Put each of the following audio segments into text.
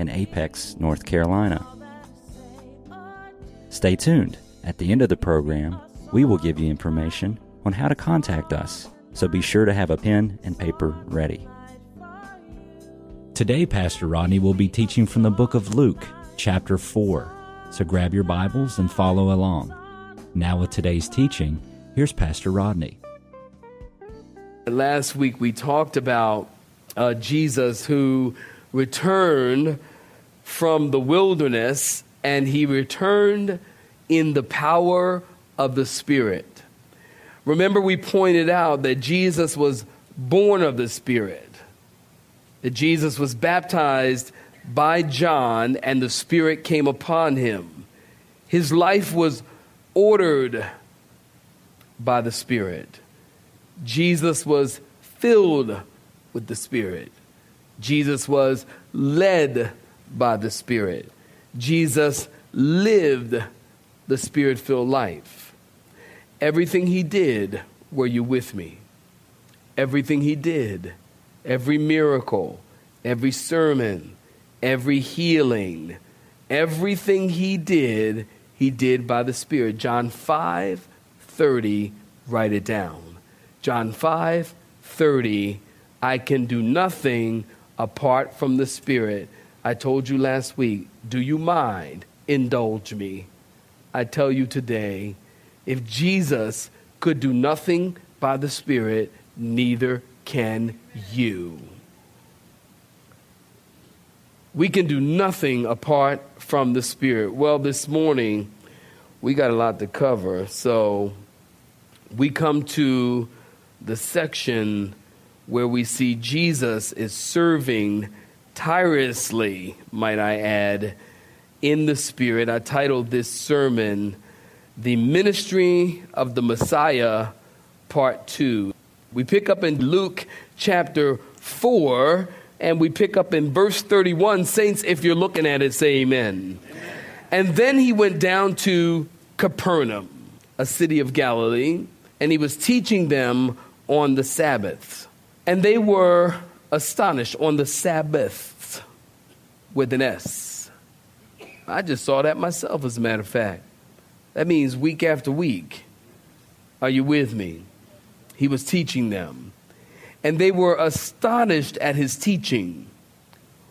in Apex, North Carolina. Stay tuned. At the end of the program, we will give you information on how to contact us, so be sure to have a pen and paper ready. Today, Pastor Rodney will be teaching from the book of Luke, chapter 4. So grab your Bibles and follow along. Now, with today's teaching, here's Pastor Rodney. Last week we talked about uh, Jesus who returned from the wilderness and he returned in the power of the Spirit. Remember, we pointed out that Jesus was born of the Spirit, that Jesus was baptized by John and the Spirit came upon him. His life was ordered by the Spirit. Jesus was filled with the Spirit. Jesus was led by the Spirit. Jesus lived the Spirit filled life. Everything he did, were you with me? Everything he did, every miracle, every sermon, every healing, everything he did, he did by the Spirit. John 5 30, write it down. John 5 30, I can do nothing apart from the Spirit. I told you last week, do you mind? Indulge me. I tell you today, if Jesus could do nothing by the Spirit, neither can you. We can do nothing apart from the Spirit. Well, this morning, we got a lot to cover, so we come to the section where we see Jesus is serving tirelessly, might I add, in the Spirit. I titled this sermon, The Ministry of the Messiah, Part 2. We pick up in Luke chapter 4, and we pick up in verse 31. Saints, if you're looking at it, say amen. amen. And then he went down to Capernaum, a city of Galilee, and he was teaching them on the Sabbath. And they were astonished on the Sabbath with an S. I just saw that myself, as a matter of fact. That means week after week. Are you with me? He was teaching them. And they were astonished at his teaching.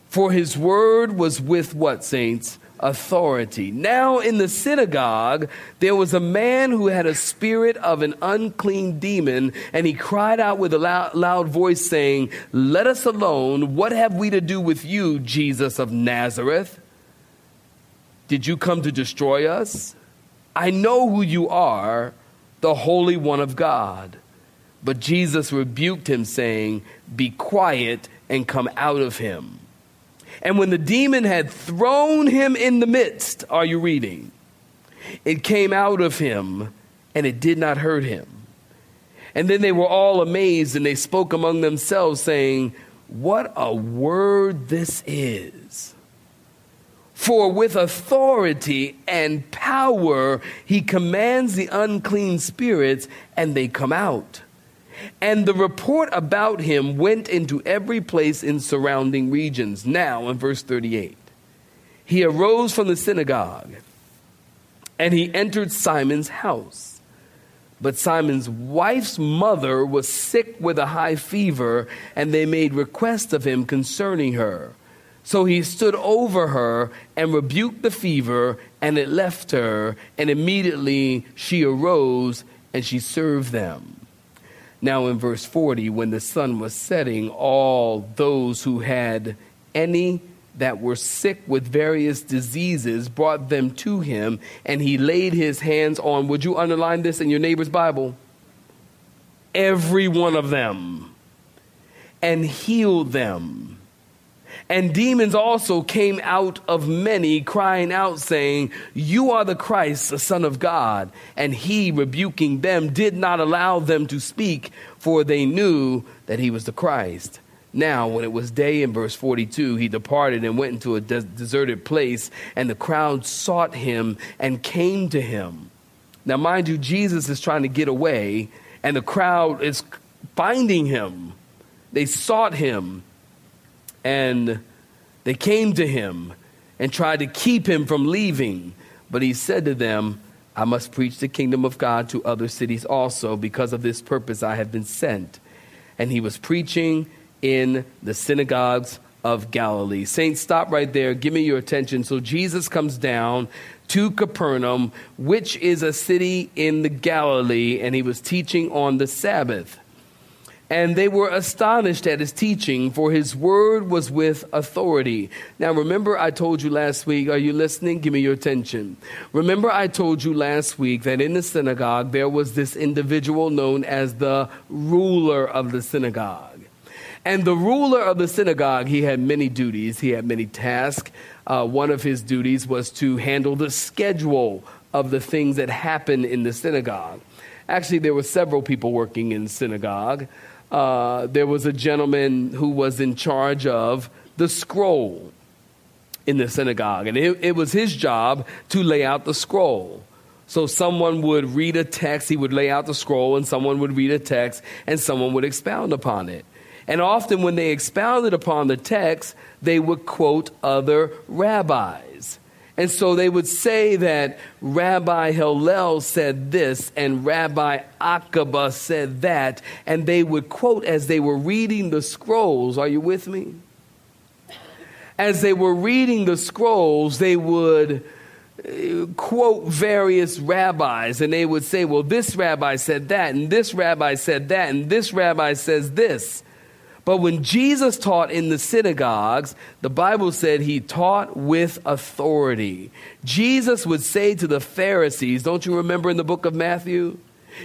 For his word was with what, saints? Authority. Now, in the synagogue, there was a man who had a spirit of an unclean demon, and he cried out with a loud, loud, voice, saying, Let us alone. What have we to do with you, Jesus of Nazareth? Did you come to destroy us? I know who you are, the Holy One of God. But Jesus rebuked him, saying, Be quiet and come out of him. And when the demon had thrown him in the midst, are you reading? It came out of him and it did not hurt him. And then they were all amazed and they spoke among themselves, saying, What a word this is! For with authority and power he commands the unclean spirits, and they come out. And the report about him went into every place in surrounding regions. Now, in verse 38, he arose from the synagogue and he entered Simon's house. But Simon's wife's mother was sick with a high fever, and they made request of him concerning her. So he stood over her and rebuked the fever, and it left her, and immediately she arose and she served them. Now, in verse 40, when the sun was setting, all those who had any that were sick with various diseases brought them to him, and he laid his hands on. Would you underline this in your neighbor's Bible? Every one of them, and healed them. And demons also came out of many, crying out, saying, You are the Christ, the Son of God. And he, rebuking them, did not allow them to speak, for they knew that he was the Christ. Now, when it was day in verse 42, he departed and went into a des- deserted place, and the crowd sought him and came to him. Now, mind you, Jesus is trying to get away, and the crowd is finding him. They sought him and they came to him and tried to keep him from leaving. But he said to them, I must preach the kingdom of God to other cities also. Because of this purpose, I have been sent. And he was preaching in the synagogues of Galilee. Saints, stop right there. Give me your attention. So Jesus comes down to Capernaum, which is a city in the Galilee, and he was teaching on the Sabbath. And they were astonished at his teaching, for his word was with authority. Now, remember, I told you last week, are you listening? Give me your attention. Remember, I told you last week that in the synagogue there was this individual known as the ruler of the synagogue. And the ruler of the synagogue, he had many duties, he had many tasks. Uh, one of his duties was to handle the schedule of the things that happened in the synagogue. Actually, there were several people working in synagogue uh, there was a gentleman who was in charge of the scroll in the synagogue, and it, it was his job to lay out the scroll. So someone would read a text, he would lay out the scroll, and someone would read a text, and someone would expound upon it. And often, when they expounded upon the text, they would quote other rabbis. And so they would say that Rabbi Hillel said this and Rabbi Akiba said that, and they would quote as they were reading the scrolls. Are you with me? As they were reading the scrolls, they would uh, quote various rabbis and they would say, Well, this rabbi said that, and this rabbi said that, and this rabbi says this. But when Jesus taught in the synagogues, the Bible said he taught with authority. Jesus would say to the Pharisees, don't you remember in the book of Matthew?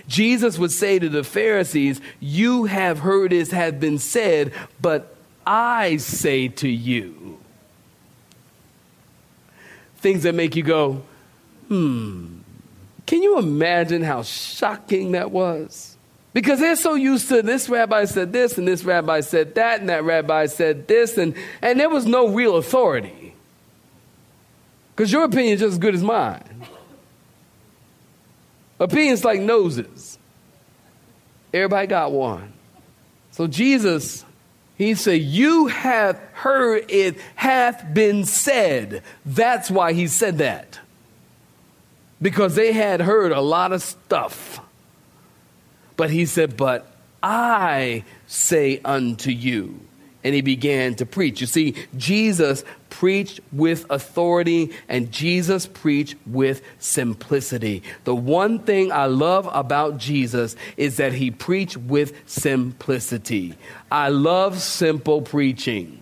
Jesus would say to the Pharisees, You have heard it has been said, but I say to you. Things that make you go, hmm. Can you imagine how shocking that was? Because they're so used to this rabbi said this, and this rabbi said that, and that rabbi said this, and, and there was no real authority. Because your opinion is just as good as mine. Opinions like noses. Everybody got one. So Jesus, he said, You have heard it hath been said. That's why he said that. Because they had heard a lot of stuff. But he said, But I say unto you. And he began to preach. You see, Jesus preached with authority and Jesus preached with simplicity. The one thing I love about Jesus is that he preached with simplicity. I love simple preaching.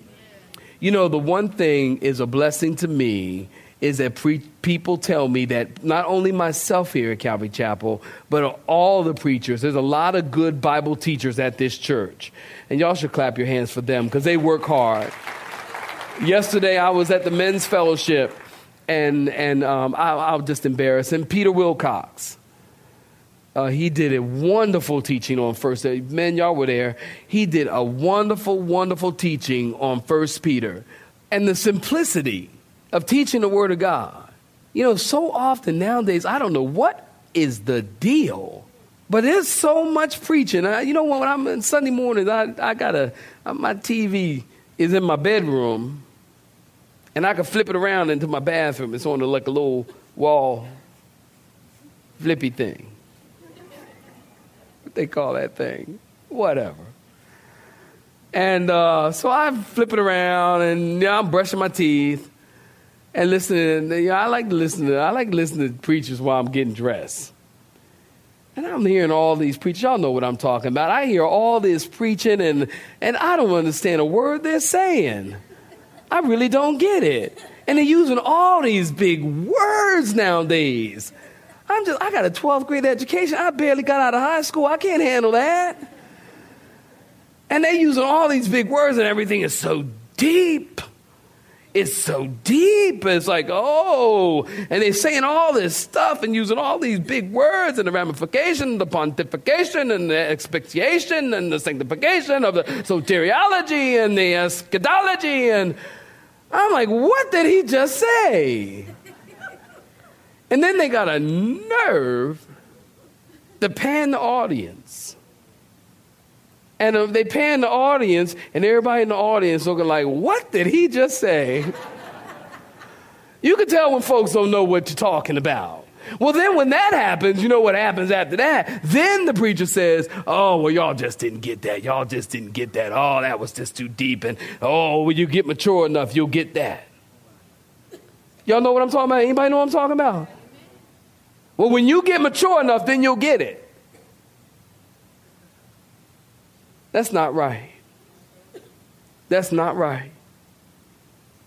You know, the one thing is a blessing to me is that pre- people tell me that not only myself here at Calvary Chapel, but all the preachers, there's a lot of good Bible teachers at this church. And y'all should clap your hands for them because they work hard. Yesterday, I was at the men's fellowship, and, and um, I, I'll just embarrass him. Peter Wilcox. Uh, he did a wonderful teaching on first men y'all were there he did a wonderful wonderful teaching on first peter and the simplicity of teaching the Word of God. You know, so often nowadays, I don't know what is the deal, but there's so much preaching. I, you know, when I'm in Sunday mornings, I, I got a, my TV is in my bedroom, and I can flip it around into my bathroom. It's on the, like a little wall flippy thing. What they call that thing? Whatever. And uh, so I flip it around, and know, I'm brushing my teeth and listening. You know, I like to listen to I like listening to preachers while I'm getting dressed. And I'm hearing all these preachers. Y'all know what I'm talking about. I hear all this preaching, and and I don't understand a word they're saying. I really don't get it. And they're using all these big words nowadays. I'm just I got a 12th grade education. I barely got out of high school. I can't handle that. And they're using all these big words, and everything is so deep. It's so deep. It's like, oh, and they're saying all this stuff and using all these big words and the ramification, the pontification and the expectation and the sanctification of the soteriology and the eschatology. And I'm like, what did he just say? And then they got a nerve to pan the audience. And uh, they pan the audience, and everybody in the audience looking like, what did he just say? you can tell when folks don't know what you're talking about. Well, then when that happens, you know what happens after that? Then the preacher says, Oh, well, y'all just didn't get that. Y'all just didn't get that. Oh, that was just too deep. And oh, when you get mature enough, you'll get that. Y'all know what I'm talking about? Anybody know what I'm talking about? Well, when you get mature enough, then you'll get it. That's not right. That's not right.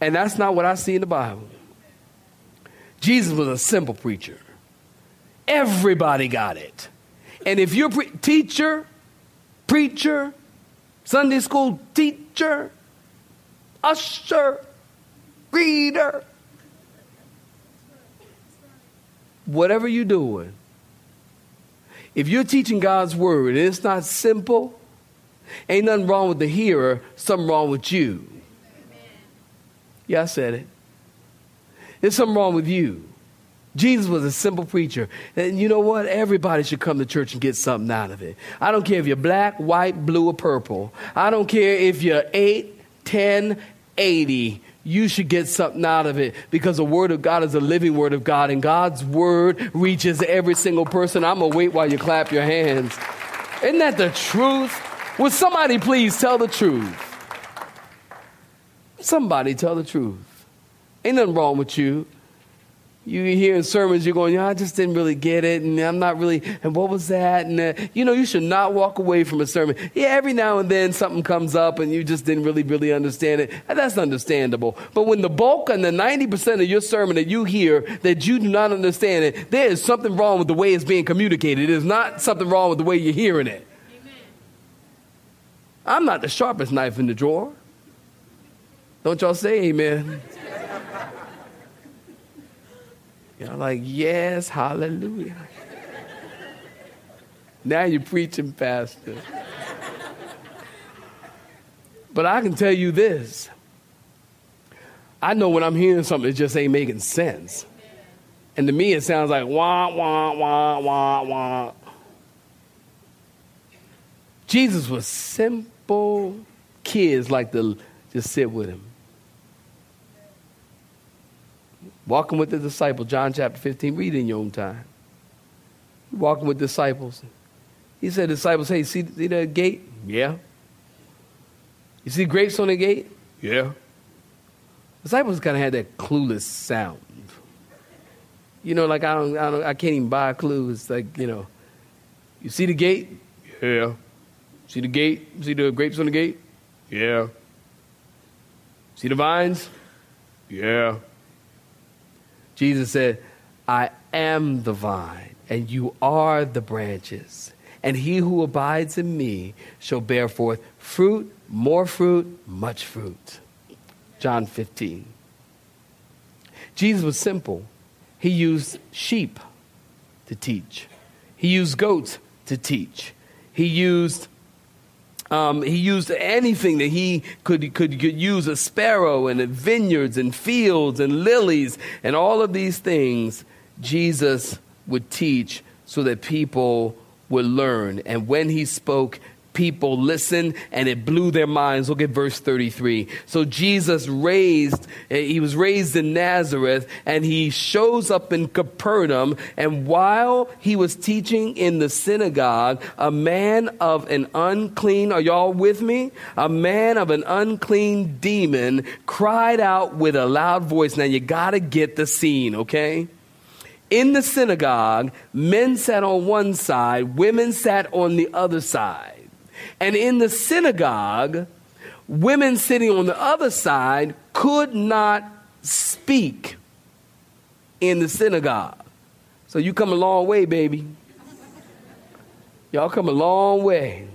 And that's not what I see in the Bible. Jesus was a simple preacher. Everybody got it. And if you're pre- teacher, preacher, Sunday school teacher, usher, reader, whatever you're doing, if you're teaching God's word and it's not simple, Ain't nothing wrong with the hearer, something wrong with you. Yeah, I said it. There's something wrong with you. Jesus was a simple preacher. And you know what? Everybody should come to church and get something out of it. I don't care if you're black, white, blue, or purple. I don't care if you're 8, 10, 80. You should get something out of it because the Word of God is a living Word of God, and God's Word reaches every single person. I'm going to wait while you clap your hands. Isn't that the truth? Would somebody please tell the truth? Somebody tell the truth. Ain't nothing wrong with you. You hear in sermons, you're going, yeah, I just didn't really get it, and I'm not really, and what was that? And, uh, you know, you should not walk away from a sermon. Yeah, every now and then something comes up and you just didn't really, really understand it. That's understandable. But when the bulk and the 90% of your sermon that you hear that you do not understand it, there is something wrong with the way it's being communicated. There's not something wrong with the way you're hearing it. I'm not the sharpest knife in the drawer. Don't y'all say amen? Y'all like, yes, hallelujah. Now you're preaching, Pastor. But I can tell you this. I know when I'm hearing something, it just ain't making sense. And to me, it sounds like wah, wah, wah, wah, wah. Jesus was simple simple kids like to just sit with him. Walking with the disciples, John chapter 15, read in your own time. Walking with disciples. He said, disciples, hey, see, see the gate? Yeah. You see grapes on the gate? Yeah. Disciples kind of had that clueless sound. You know, like I don't, I don't, I can't even buy a clue. It's like, you know, you see the gate? Yeah. See the gate? See the grapes on the gate? Yeah. See the vines? Yeah. Jesus said, I am the vine, and you are the branches. And he who abides in me shall bear forth fruit, more fruit, much fruit. John 15. Jesus was simple. He used sheep to teach, he used goats to teach, he used um, he used anything that he could, could, could use a sparrow and vineyards and fields and lilies and all of these things Jesus would teach so that people would learn. And when he spoke, people listened and it blew their minds. Look at verse 33. So Jesus raised, eh, he was raised in Nazareth and he shows up in Capernaum. And while he was teaching in the synagogue, a man of an unclean, are y'all with me? A man of an unclean demon cried out with a loud voice. Now you gotta get the scene, okay? In the synagogue, men sat on one side, women sat on the other side. And in the synagogue, women sitting on the other side could not speak in the synagogue. So you come a long way, baby. Y'all come a long way.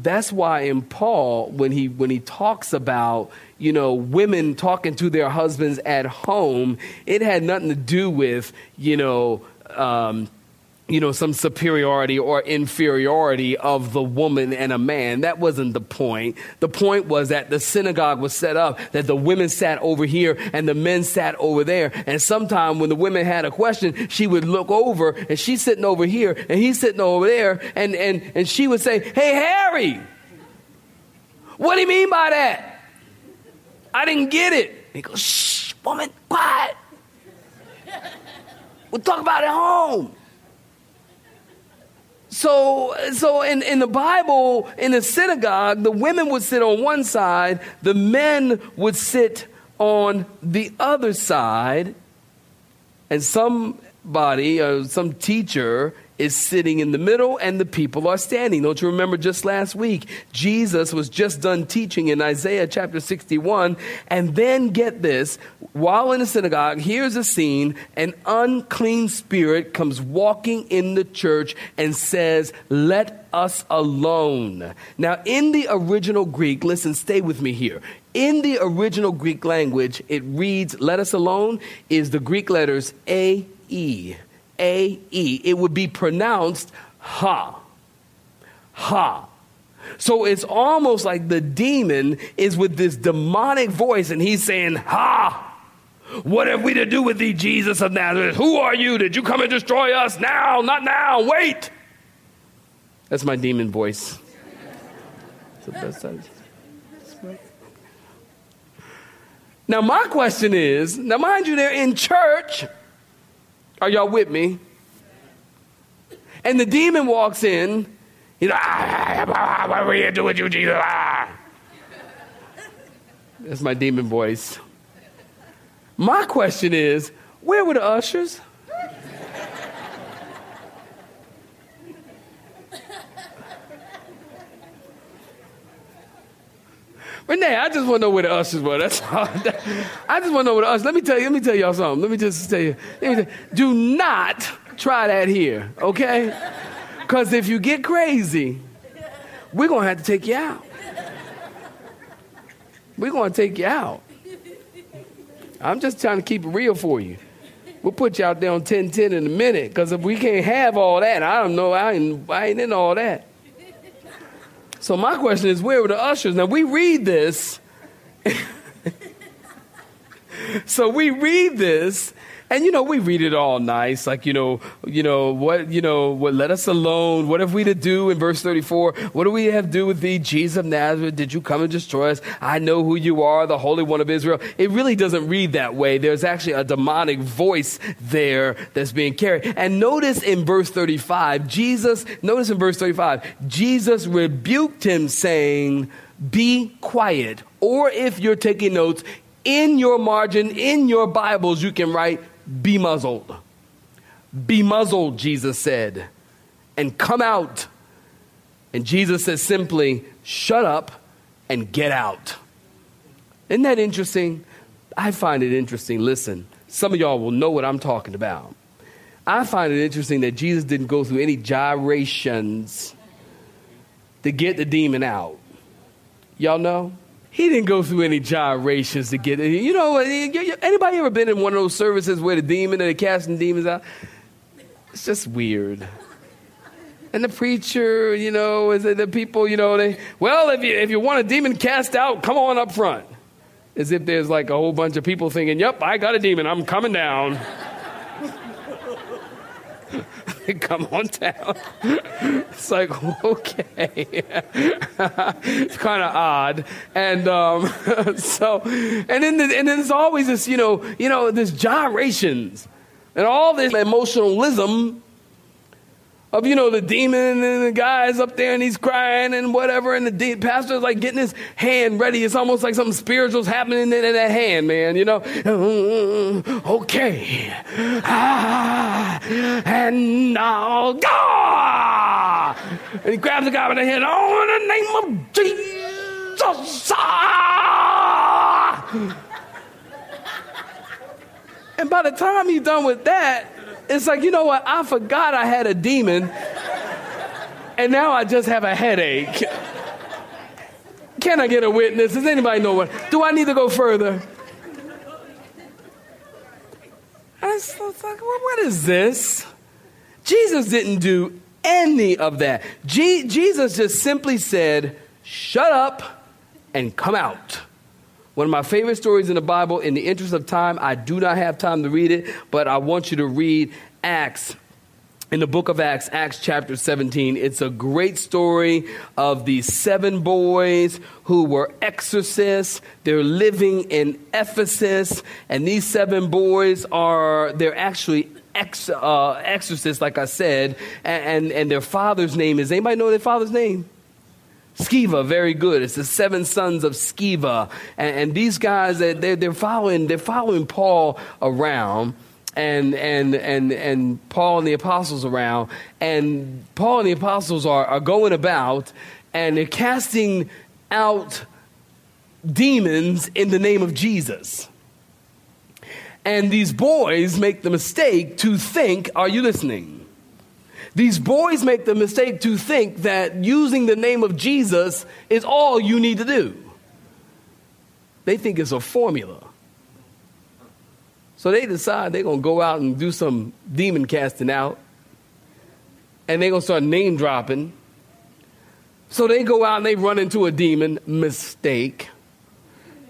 That's why in Paul, when he when he talks about you know women talking to their husbands at home, it had nothing to do with you know. Um, you know, some superiority or inferiority of the woman and a man. That wasn't the point. The point was that the synagogue was set up, that the women sat over here and the men sat over there. And sometime when the women had a question, she would look over and she's sitting over here and he's sitting over there and, and, and she would say, Hey, Harry, what do you mean by that? I didn't get it. He goes, Shh, woman, quiet. We'll talk about it home. So, so in, in the Bible, in the synagogue, the women would sit on one side, the men would sit on the other side, and somebody, or some teacher, is sitting in the middle and the people are standing. Don't you remember just last week? Jesus was just done teaching in Isaiah chapter 61. And then get this while in the synagogue, here's a scene an unclean spirit comes walking in the church and says, Let us alone. Now, in the original Greek, listen, stay with me here. In the original Greek language, it reads, Let us alone, is the Greek letters A E. A E. It would be pronounced ha. Ha. So it's almost like the demon is with this demonic voice and he's saying, Ha! What have we to do with thee, Jesus of Nazareth? Who are you? Did you come and destroy us? Now, not now, wait! That's my demon voice. Now, my question is now, mind you, they're in church. Are y'all with me? And the demon walks in. You know, ah, what are we here to do with you, Jesus? Ah. That's my demon voice. My question is, where were the ushers? Renee, I just want to know where the ushers were. That's all. I just want to know where the ushers. Let me tell you. Let me tell y'all something. Let me just tell you. Tell you do not try that here, okay? Because if you get crazy, we're gonna have to take you out. We're gonna take you out. I'm just trying to keep it real for you. We'll put you out there on 1010 in a minute because if we can't have all that, I don't know, I ain't, I ain't in all that. So my question is, where were the ushers? Now we read this. so we read this and you know, we read it all nice, like you know, you know what, you know, what? Let us alone. What have we to do in verse thirty-four? What do we have to do with thee, Jesus of Nazareth? Did you come and destroy us? I know who you are, the Holy One of Israel. It really doesn't read that way. There's actually a demonic voice there that's being carried. And notice in verse thirty-five, Jesus. Notice in verse thirty-five, Jesus rebuked him, saying, "Be quiet." Or if you're taking notes, in your margin, in your Bibles, you can write, be muzzled. Be muzzled, Jesus said, and come out. And Jesus says simply, shut up and get out. Isn't that interesting? I find it interesting. Listen, some of y'all will know what I'm talking about. I find it interesting that Jesus didn't go through any gyrations to get the demon out. Y'all know? He didn't go through any gyrations to get it. You know, anybody ever been in one of those services where the demon and the casting demons out? It's just weird. And the preacher, you know, is the people, you know, they, well, if you, if you want a demon cast out, come on up front. As if there's like a whole bunch of people thinking, yep, I got a demon, I'm coming down. come on down. It's like, okay. it's kind of odd. And um, so, and then, the, and then there's always this, you know, you know, this gyrations and all this emotionalism of you know the demon and the guy's up there and he's crying and whatever. And the de- pastor's like getting his hand ready. It's almost like something spiritual's happening in, that hand man you know? Okay. Ah, and now go and he grabs the guy by the hand. Oh in the name of jesus ah! and by the time he's done with that it's like, you know what? I forgot I had a demon, and now I just have a headache. Can I get a witness? Does anybody know what? Do I need to go further? I was like, well, what is this? Jesus didn't do any of that. Je- Jesus just simply said, shut up and come out. One of my favorite stories in the Bible, in the interest of time, I do not have time to read it, but I want you to read Acts in the book of Acts, Acts chapter 17. It's a great story of these seven boys who were exorcists. They're living in Ephesus, and these seven boys are, they're actually ex, uh, exorcists, like I said, and, and, and their father's name is, anybody know their father's name? Sceva, very good. It's the seven sons of Sceva. And, and these guys, they're, they're, following, they're following Paul around and and and and Paul and the apostles around, and Paul and the apostles are, are going about and they're casting out demons in the name of Jesus. And these boys make the mistake to think, are you listening? These boys make the mistake to think that using the name of Jesus is all you need to do. They think it's a formula. So they decide they're going to go out and do some demon casting out. And they're going to start name dropping. So they go out and they run into a demon. Mistake.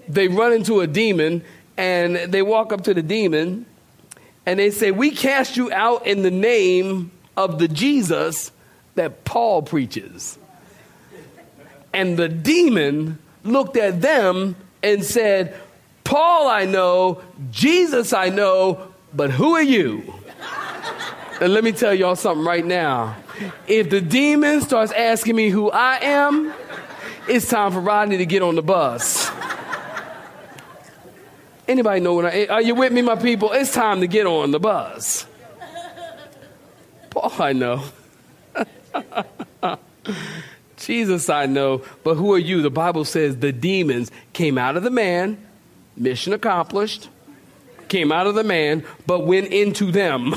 They run into a demon and they walk up to the demon and they say, We cast you out in the name of the Jesus that Paul preaches. And the demon looked at them and said, Paul I know, Jesus I know, but who are you? And let me tell y'all something right now. If the demon starts asking me who I am, it's time for Rodney to get on the bus. Anybody know what I are you with me, my people? It's time to get on the bus. Paul I know. Jesus I know, but who are you? The Bible says the demons came out of the man Mission accomplished. Came out of the man, but went into them.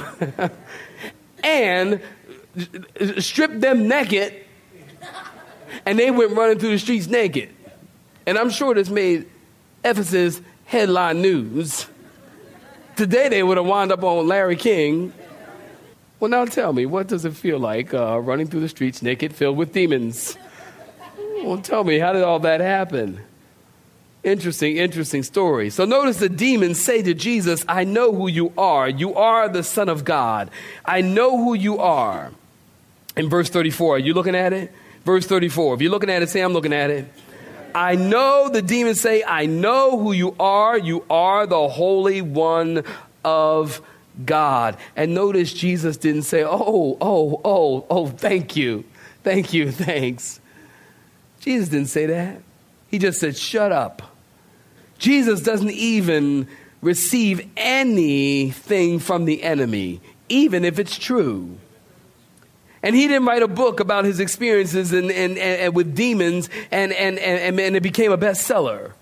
and stripped them naked. And they went running through the streets naked. And I'm sure this made Ephesus headline news. Today they would have wound up on Larry King. Well, now tell me, what does it feel like uh, running through the streets naked, filled with demons? Well, tell me, how did all that happen? Interesting, interesting story. So notice the demons say to Jesus, I know who you are. You are the Son of God. I know who you are. In verse 34, are you looking at it? Verse 34. If you're looking at it, say, I'm looking at it. I know, the demons say, I know who you are. You are the Holy One of God. And notice Jesus didn't say, Oh, oh, oh, oh, thank you. Thank you, thanks. Jesus didn't say that. He just said, Shut up. Jesus doesn't even receive anything from the enemy, even if it's true. And he didn't write a book about his experiences and, and, and with demons, and, and, and, and it became a bestseller.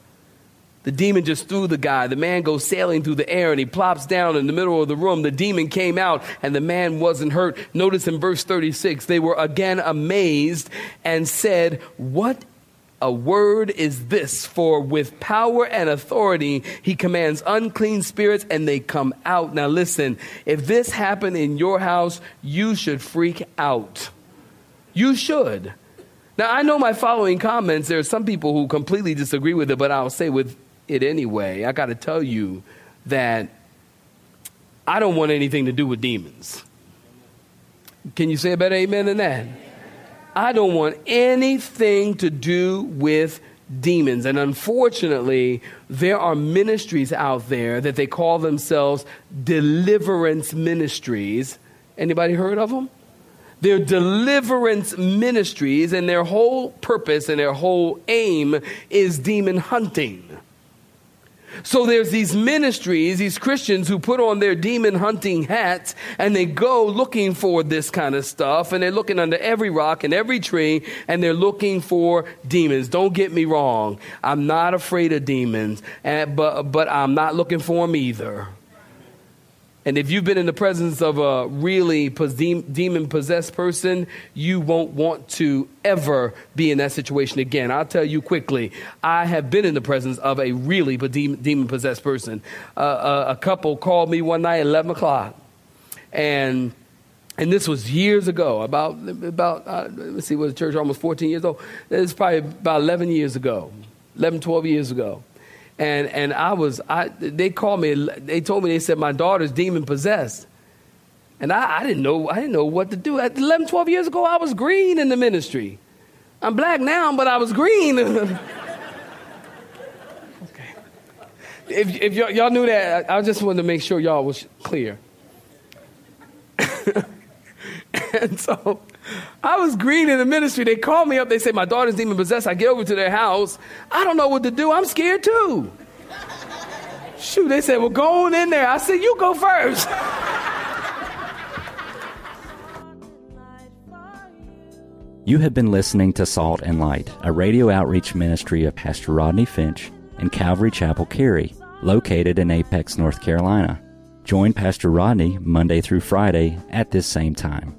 The demon just threw the guy. The man goes sailing through the air and he plops down in the middle of the room. The demon came out and the man wasn't hurt. Notice in verse 36, they were again amazed and said, What a word is this for with power and authority he commands unclean spirits and they come out. Now listen, if this happened in your house, you should freak out. You should. Now I know my following comments, there are some people who completely disagree with it, but I'll say with it anyway. I got to tell you that I don't want anything to do with demons. Can you say a better amen than that? I don't want anything to do with demons. And unfortunately, there are ministries out there that they call themselves deliverance ministries. Anybody heard of them? They're deliverance ministries, and their whole purpose and their whole aim is demon hunting. So there's these ministries, these Christians who put on their demon hunting hats and they go looking for this kind of stuff and they're looking under every rock and every tree and they're looking for demons. Don't get me wrong. I'm not afraid of demons, eh, but, but I'm not looking for them either. And if you've been in the presence of a really demon possessed person, you won't want to ever be in that situation again. I'll tell you quickly, I have been in the presence of a really demon possessed person. Uh, a, uh, a couple called me one night at 11 o'clock, and and this was years ago, about, about uh, let's see, was the church almost 14 years old? It's probably about 11 years ago, 11, 12 years ago. And, and I was, I, they called me, they told me, they said, my daughter's demon possessed. And I, I didn't know, I didn't know what to do. At 11, 12 years ago, I was green in the ministry. I'm black now, but I was green. okay. If, if y'all, y'all knew that, I just wanted to make sure y'all was clear. and so I was green in the ministry. They called me up. They said, My daughter's demon possessed. I get over to their house. I don't know what to do. I'm scared too. Shoot, they said, Well, go on in there. I said, You go first. You have been listening to Salt and Light, a radio outreach ministry of Pastor Rodney Finch and Calvary Chapel Cary, located in Apex, North Carolina. Join Pastor Rodney Monday through Friday at this same time.